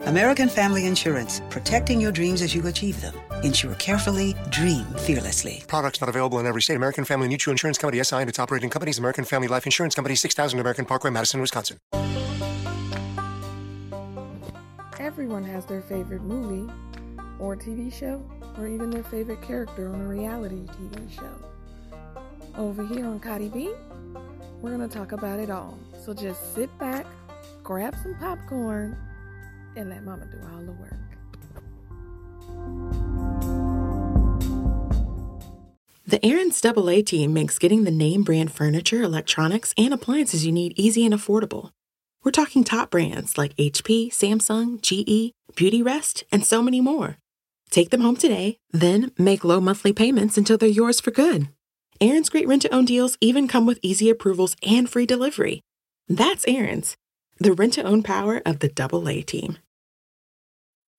American Family Insurance, protecting your dreams as you achieve them. Insure carefully, dream fearlessly. Products not available in every state. American Family Mutual Insurance Company SI and its operating companies, American Family Life Insurance Company, 6000 American Parkway, Madison, Wisconsin. Everyone has their favorite movie or TV show, or even their favorite character on a reality TV show. Over here on Khadi B, we're going to talk about it all. So just sit back, grab some popcorn, and let Mama do all the work. The Aaron's AA team makes getting the name brand furniture, electronics, and appliances you need easy and affordable. We're talking top brands like HP, Samsung, GE, Beautyrest, and so many more. Take them home today, then make low monthly payments until they're yours for good. Aaron's great rent to own deals even come with easy approvals and free delivery. That's Aaron's, the rent to own power of the AA team.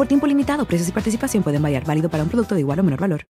Por tiempo limitado, precios y participación pueden variar, válido para un producto de igual o menor valor.